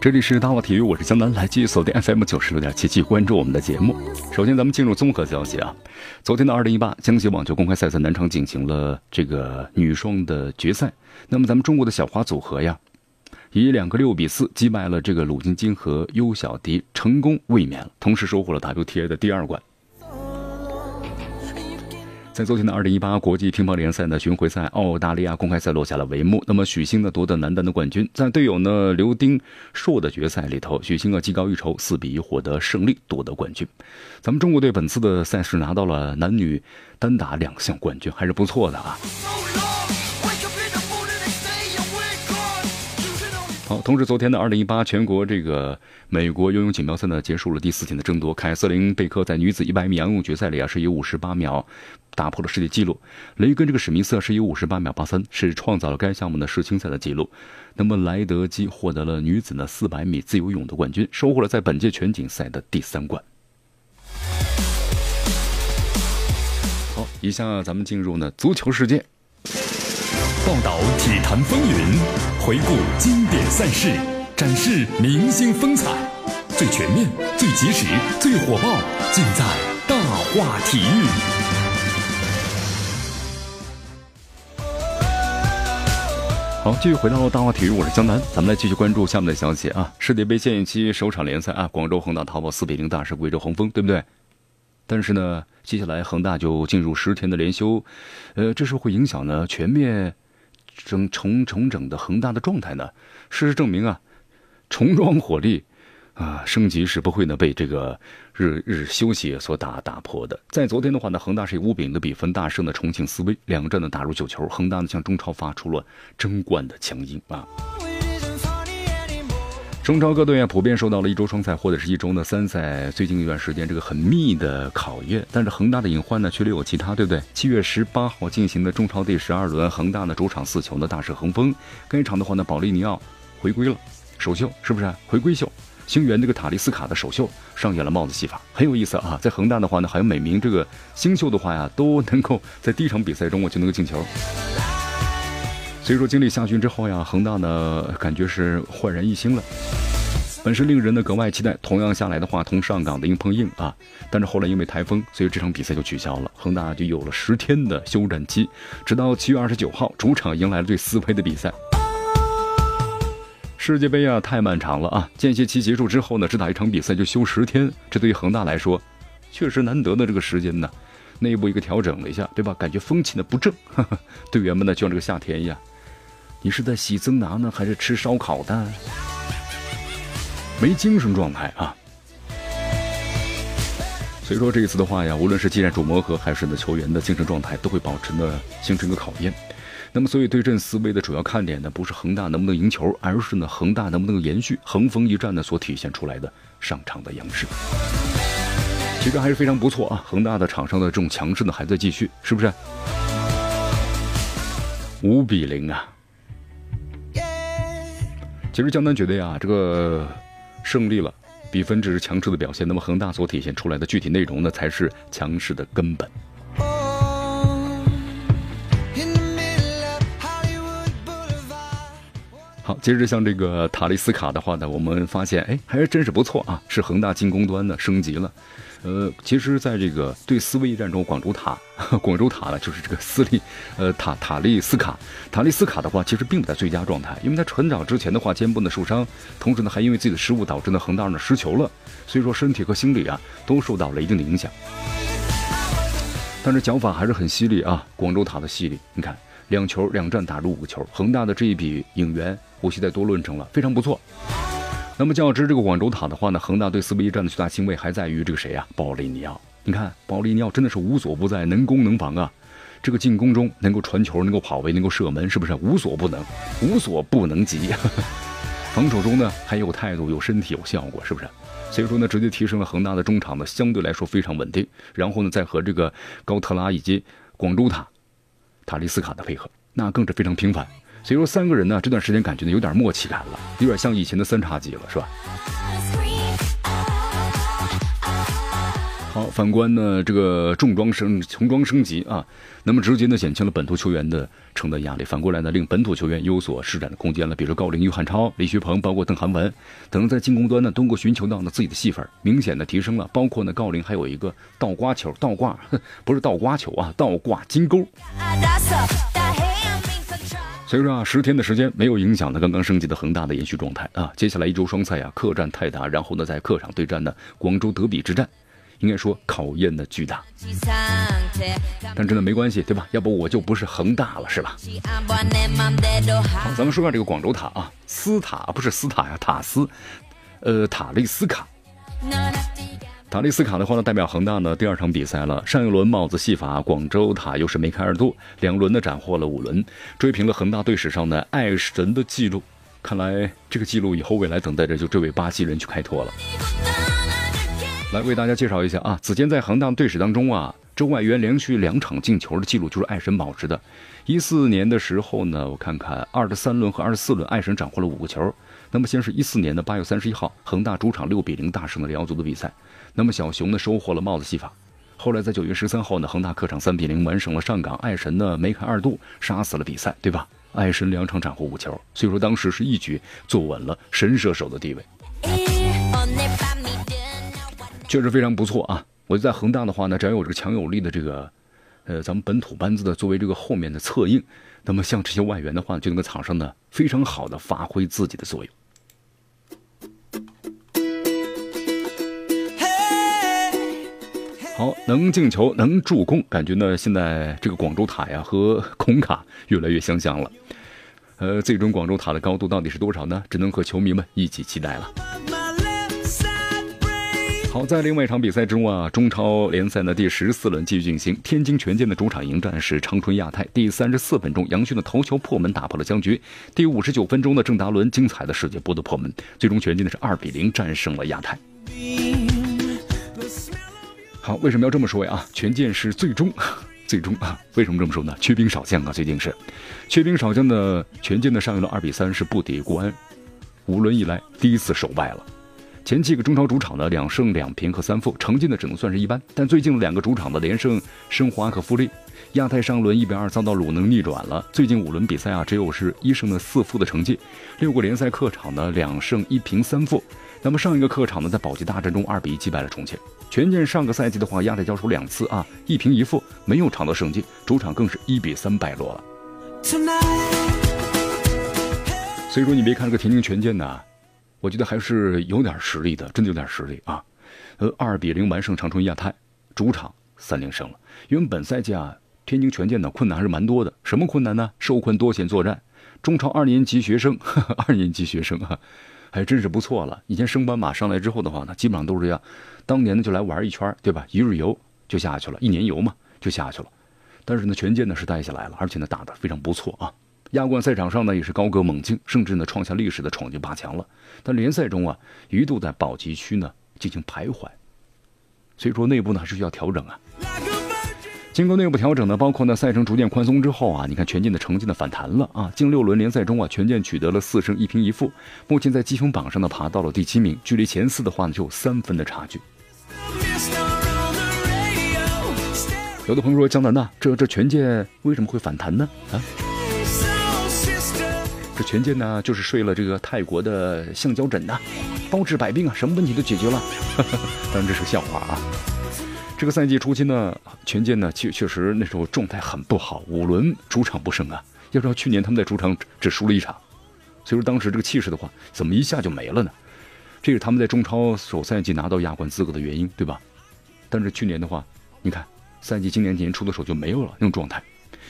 这里是大话体育，我是江南，来继续锁定 FM 九十六点七，继续关注我们的节目。首先，咱们进入综合消息啊。昨天的二零一八江西网球公开赛在南昌进行了这个女双的决赛。那么，咱们中国的小花组合呀，以两个六比四击败了这个鲁晶晶和优小迪，成功卫冕了，同时收获了 WTA 的第二冠。在昨天的二零一八国际乒乓联赛的巡回赛，澳大利亚公开赛落下了帷幕。那么许昕呢夺得男单的冠军，在队友呢刘丁硕的决赛里头，许昕啊技高一筹，四比一获得胜利，夺得冠军。咱们中国队本次的赛事拿到了男女单打两项冠军，还是不错的啊。好，同时昨天的二零一八全国这个美国游泳锦标赛呢，结束了第四天的争夺。凯瑟琳贝克在女子一百米仰泳决赛里啊，是以五十八秒打破了世界纪录。雷根这个史密斯是以五十八秒八三，是创造了该项目的世青赛的纪录。那么莱德基获得了女子的四百米自由泳的冠军，收获了在本届全锦赛的第三冠。好，以下咱们进入呢足球世界。报道体坛风云，回顾经典赛事，展示明星风采，最全面、最及时、最火爆，尽在大话体育。好，继续回到大话体育，我是江南，咱们来继续关注下面的消息啊！世界杯现役期首场联赛啊，广州恒大淘宝四比零大胜贵州恒丰，对不对？但是呢，接下来恒大就进入十天的连休，呃，这是会影响呢全面。整重重整的恒大的状态呢？事实证明啊，重装火力啊，升级是不会呢被这个日日休息所打打破的。在昨天的话呢，恒大是以五比零的比分大胜的重庆斯威，两战呢打入九球，恒大呢向中超发出了争冠的强音啊。中超各队啊，普遍受到了一周双赛或者是一周的三赛最近一段时间这个很密的考验。但是恒大的隐患呢，却略有其他，对不对？七月十八号进行的中超第十二轮，恒大呢主场四球呢大胜恒丰。该场的话呢，保利尼奥回归了首秀，是不是？回归秀，星源这个塔利斯卡的首秀上演了帽子戏法，很有意思啊。在恒大的话呢，还有每名这个新秀的话呀，都能够在第一场比赛中我就能够进球。所以说，经历夏训之后呀，恒大呢感觉是焕然一新了，本是令人呢格外期待。同样下来的话，同上港的硬碰硬啊，但是后来因为台风，所以这场比赛就取消了。恒大就有了十天的休战期，直到七月二十九号，主场迎来了对斯威的比赛。世界杯啊，太漫长了啊！间歇期结束之后呢，只打一场比赛就休十天，这对于恒大来说，确实难得的这个时间呢。内部一个调整了一下，对吧？感觉风气呢不正，队员们呢就像这个夏天一样。你是在洗增拿呢，还是吃烧烤的？没精神状态啊！所以说这一次的话呀，无论是技战术磨合，还是呢球员的精神状态，都会保持呢形成一个考验。那么，所以对阵思维的主要看点呢，不是恒大能不能赢球，而是呢恒大能不能延续恒丰一战呢所体现出来的上场的样式。其实还是非常不错啊，恒大的场上的这种强势呢还在继续，是不是？五比零啊！其实江南觉得呀，这个胜利了，比分只是强势的表现。那么恒大所体现出来的具体内容呢，才是强势的根本。好，接着像这个塔利斯卡的话呢，我们发现，哎，还真是不错啊，是恒大进攻端呢升级了。呃，其实，在这个对斯威一战中，广州塔，广州塔呢，就是这个斯利，呃，塔塔利斯卡，塔利斯卡的话，其实并不在最佳状态，因为他成长之前的话，肩部呢受伤，同时呢，还因为自己的失误导致呢恒大呢失球了，所以说身体和心理啊都受到了一定的影响。但是脚法还是很犀利啊，广州塔的犀利，你看两球两战打入五个球，恒大的这一笔引援，不惜再多论成了，非常不错。那么较之这个广州塔的话呢，恒大对四比一战的最大欣慰还在于这个谁呀？保利尼奥。你看，保利尼奥真的是无所不在，能攻能防啊！这个进攻中能够传球，能够跑位，能够射门，是不是无所不能？无所不能及。防守中呢还有态度、有身体、有效果，是不是？所以说呢，直接提升了恒大的中场呢相对来说非常稳定。然后呢，再和这个高特拉以及广州塔塔利斯卡的配合，那更是非常频繁。所以说三个人呢这段时间感觉呢有点默契感了，有点像以前的三叉戟了，是吧？好，反观呢，这个重装升重装升级啊，那么直接呢减轻了本土球员的承担压力，反过来呢令本土球员有所施展的空间了。比如说高龄、于汉超、李学鹏，包括邓涵文等，在进攻端呢通过寻求到呢自己的戏份，明显的提升了。包括呢高龄还有一个倒挂球，倒挂 不是倒挂球啊，倒挂金钩。所以说啊，十天的时间没有影响呢刚刚升级的恒大的延续状态啊。接下来一周双赛啊，客战泰达，然后呢在客场对战呢广州德比之战。应该说考验的巨大，但真的没关系，对吧？要不我就不是恒大了，是吧？好，咱们说下这个广州塔啊，斯塔不是斯塔呀，塔斯，呃，塔利斯卡。塔利斯卡的话呢，代表恒大呢第二场比赛了。上一轮帽子戏法，广州塔又是梅开二度，两轮呢斩获了五轮，追平了恒大队史上的爱神的记录。看来这个记录以后未来等待着就这位巴西人去开拓了。来为大家介绍一下啊，此前在恒大队史当中啊，周外援连续两场进球的记录就是爱神保持的。一四年的时候呢，我看看二十三轮和二十四轮，爱神斩获了五个球。那么先是一四年的八月三十一号，恒大主场六比零大胜了辽足的比赛，那么小熊呢收获了帽子戏法。后来在九月十三号呢，恒大客场三比零完胜了上港，爱神呢梅开二度，杀死了比赛，对吧？爱神两场斩获五球，所以说当时是一举坐稳了神射手的地位。确实非常不错啊！我就在恒大的话呢，只要有这个强有力的这个，呃，咱们本土班子的作为这个后面的策应，那么像这些外援的话，就能在场上呢非常好的发挥自己的作用。好，能进球，能助攻，感觉呢现在这个广州塔呀和孔卡越来越相像了。呃，最终广州塔的高度到底是多少呢？只能和球迷们一起期待了。好，在另外一场比赛中啊，中超联赛的第十四轮继续进行，天津权健的主场迎战是长春亚泰。第三十四分钟，杨旭的头球破门打破了僵局。第五十九分钟的郑达伦精彩的世界波的破门，最终权健的是二比零战胜了亚泰。好，为什么要这么说呀？权健是最终，最终啊，为什么这么说呢？缺兵少将啊，最近是缺兵少将的权健的上一轮二比三是不敌国安，五轮以来第一次首败了。前七个中超主场呢，两胜两平和三负，成绩呢只能算是一般。但最近两个主场的连胜，申花和富力，亚太上轮一比二遭到鲁能逆转了。最近五轮比赛啊，只有是一胜的四负的成绩。六个联赛客场呢，两胜一平三负。那么上一个客场呢，在保级大战中二比一击败了重庆。权健上个赛季的话，亚太交手两次啊，一平一负，没有尝到胜绩。主场更是一比三败落了。所以说，你别看这个田径权健呢。我觉得还是有点实力的，真的有点实力啊！呃，二比零完胜长春亚泰，主场三连胜了。因为本赛季啊，天津权健的困难还是蛮多的。什么困难呢？受困多线作战。中超二年级学生，二年级学生啊，还真是不错了。以前升班马上来之后的话呢，基本上都是这样。当年呢就来玩一圈，对吧？一日游就下去了，一年游嘛就下去了。但是呢，权健呢是带下来了，而且呢打得非常不错啊。亚冠赛场上呢，也是高歌猛进，甚至呢创下历史的闯进八强了。但联赛中啊，一度在保级区呢进行徘徊，所以说内部呢还是需要调整啊。经过内部调整呢，包括呢赛程逐渐宽松之后啊，你看权健的成绩呢反弹了啊。近六轮联赛中啊，权健取得了四胜一平一负，目前在积分榜上呢爬到了第七名，距离前四的话呢就有三分的差距。有的朋友说江南呐，这这权健为什么会反弹呢？啊？这权健呢，就是睡了这个泰国的橡胶枕呐，包治百病啊，什么问题都解决了。当然这是笑话啊。这个赛季初期呢，权健呢确确实那时候状态很不好，五轮主场不胜啊。要知道去年他们在主场只输了一场，所以说当时这个气势的话，怎么一下就没了呢？这是他们在中超首赛季拿到亚冠资格的原因，对吧？但是去年的话，你看赛季今年年初的时候就没有了那种状态。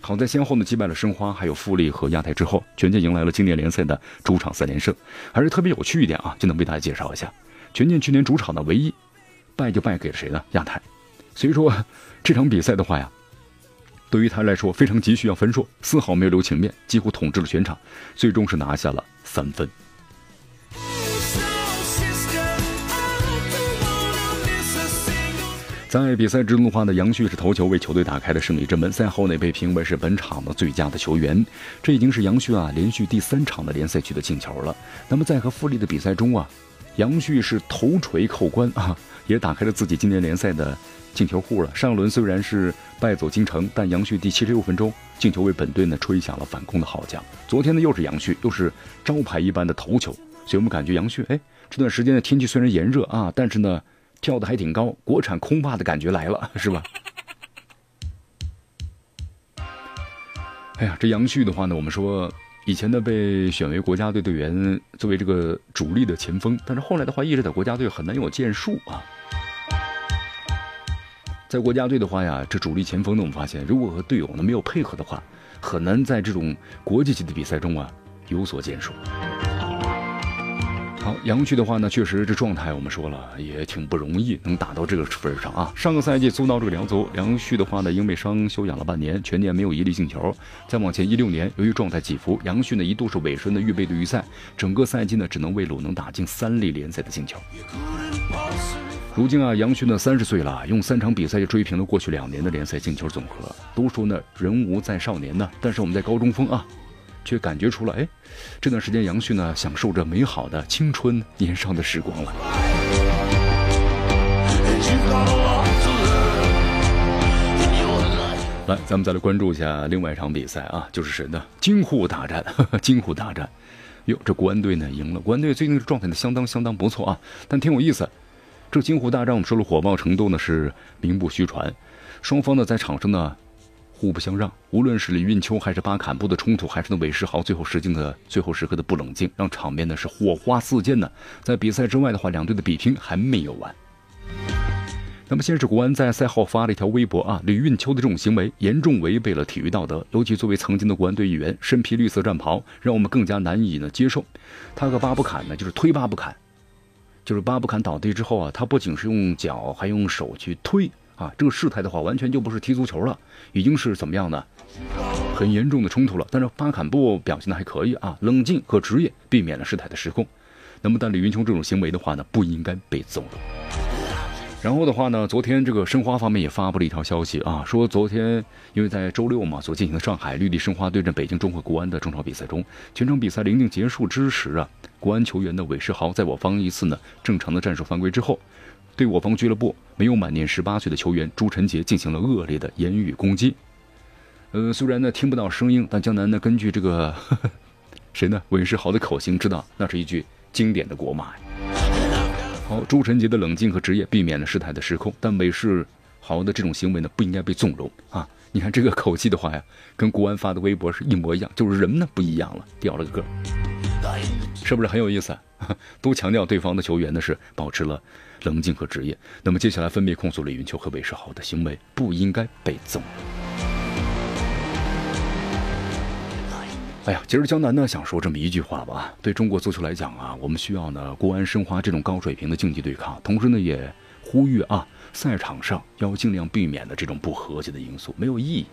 好在先后呢击败了申花、还有富力和亚泰之后，权健迎来了今年联赛的主场三连胜，还是特别有趣一点啊！就能为大家介绍一下，权健去年主场的唯一败就败给了谁呢？亚泰。所以说这场比赛的话呀，对于他来说非常急需要分数，丝毫没有留情面，几乎统治了全场，最终是拿下了三分。在比赛之中的话呢，杨旭是头球为球队打开了胜利之门，赛后呢被评为是本场的最佳的球员。这已经是杨旭啊连续第三场的联赛取得进球了。那么在和富力的比赛中啊，杨旭是头锤扣关啊，也打开了自己今年联赛的进球户了。上轮虽然是败走京城，但杨旭第七十六分钟进球为本队呢吹响了反攻的号角。昨天呢又是杨旭，又是招牌一般的头球，所以我们感觉杨旭哎这段时间的天气虽然炎热啊，但是呢。跳的还挺高，国产空霸的感觉来了，是吧？哎呀，这杨旭的话呢，我们说以前呢被选为国家队队员，作为这个主力的前锋，但是后来的话一直在国家队很难有建树啊。在国家队的话呀，这主力前锋呢，我们发现如果和队友呢没有配合的话，很难在这种国际级的比赛中啊有所建树。好，杨旭的话呢，确实这状态我们说了也挺不容易，能打到这个份上啊。上个赛季租到这个辽足，杨旭的话呢，因为伤休养了半年，全年没有一粒进球。再往前一六年，由于状态起伏，杨旭呢一度是尾声的预备队预赛，整个赛季呢只能为鲁能打进三粒联赛的进球。如今啊，杨旭呢三十岁了，用三场比赛就追平了过去两年的联赛进球总和。都说呢人无再少年呢，但是我们在高中锋啊。却感觉出了，哎，这段时间杨旭呢享受着美好的青春年少的时光了。来，咱们再来关注一下另外一场比赛啊，就是谁呢？京沪大战，京沪大战。哟，这国安队呢赢了，国安队最近的状态呢相当相当不错啊，但挺有意思。这京沪大战我们说了火爆程度呢是名不虚传，双方呢在场上呢。互不相让，无论是李运秋还是巴坎布的冲突，还是那韦世豪最后时境的最后时刻的不冷静，让场面呢是火花四溅呢。在比赛之外的话，两队的比拼还没有完。那么，先是国安在赛后发了一条微博啊，李运秋的这种行为严重违背了体育道德，尤其作为曾经的国安队一员，身披绿色战袍，让我们更加难以呢接受。他和巴布坎呢，就是推巴布坎，就是巴布坎倒地之后啊，他不仅是用脚，还用手去推。啊，这个事态的话，完全就不是踢足球了，已经是怎么样呢？很严重的冲突了。但是巴坎布表现的还可以啊，冷静和职业，避免了事态的失控。那么，但李云琼这种行为的话呢，不应该被纵容。然后的话呢，昨天这个申花方面也发布了一条消息啊，说昨天因为在周六嘛所进行的上海绿地申花对阵北京中赫国安的中超比赛中，全场比赛临近结束之时啊，国安球员的韦世豪在我方一次呢正常的战术犯规之后。对我方俱乐部没有满年十八岁的球员朱晨杰进行了恶劣的言语攻击。呃，虽然呢听不到声音，但江南呢根据这个 谁呢韦世豪的口型知道那是一句经典的国骂呀。好，朱晨杰的冷静和职业避免了事态的失控，但韦世豪的这种行为呢不应该被纵容啊！你看这个口气的话呀，跟国安发的微博是一模一样，就是人呢不一样了，掉了个个，是不是很有意思？啊 都强调对方的球员呢是保持了。冷静和职业。那么接下来分别控诉李云秋和韦世豪的行为不应该被纵容。哎呀，其实江南呢想说这么一句话吧，对中国足球来讲啊，我们需要呢国安申花这种高水平的竞技对抗，同时呢也呼吁啊赛场上要尽量避免的这种不和谐的因素，没有意义。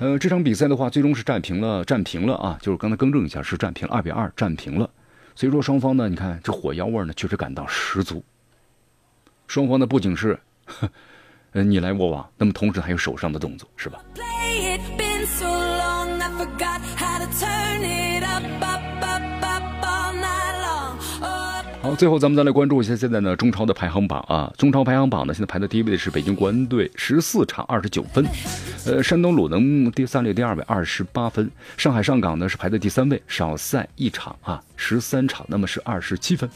呃，这场比赛的话，最终是战平了，战平了啊，就是刚才更正一下，是战平二比二，战平了。所以说双方呢，你看这火药味呢，确实感到十足。双方呢不仅是，呃你来我往，那么同时还有手上的动作，是吧？好，最后咱们再来关注一下现在呢中超的排行榜啊。中超排行榜呢，现在排在第一位的是北京国安队，十四场二十九分。呃，山东鲁能第三列第二位，二十八分。上海上港呢是排在第三位，少赛一场啊，十三场，那么是二十七分。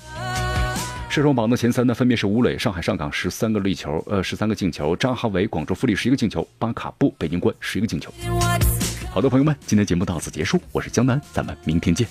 射手榜的前三呢，分别是吴磊、上海上港十三个立球，呃，十三个进球；张哈维、广州富力十一个进球；巴卡布、北京国安十一个进球。好的，朋友们，今天节目到此结束，我是江南，咱们明天见。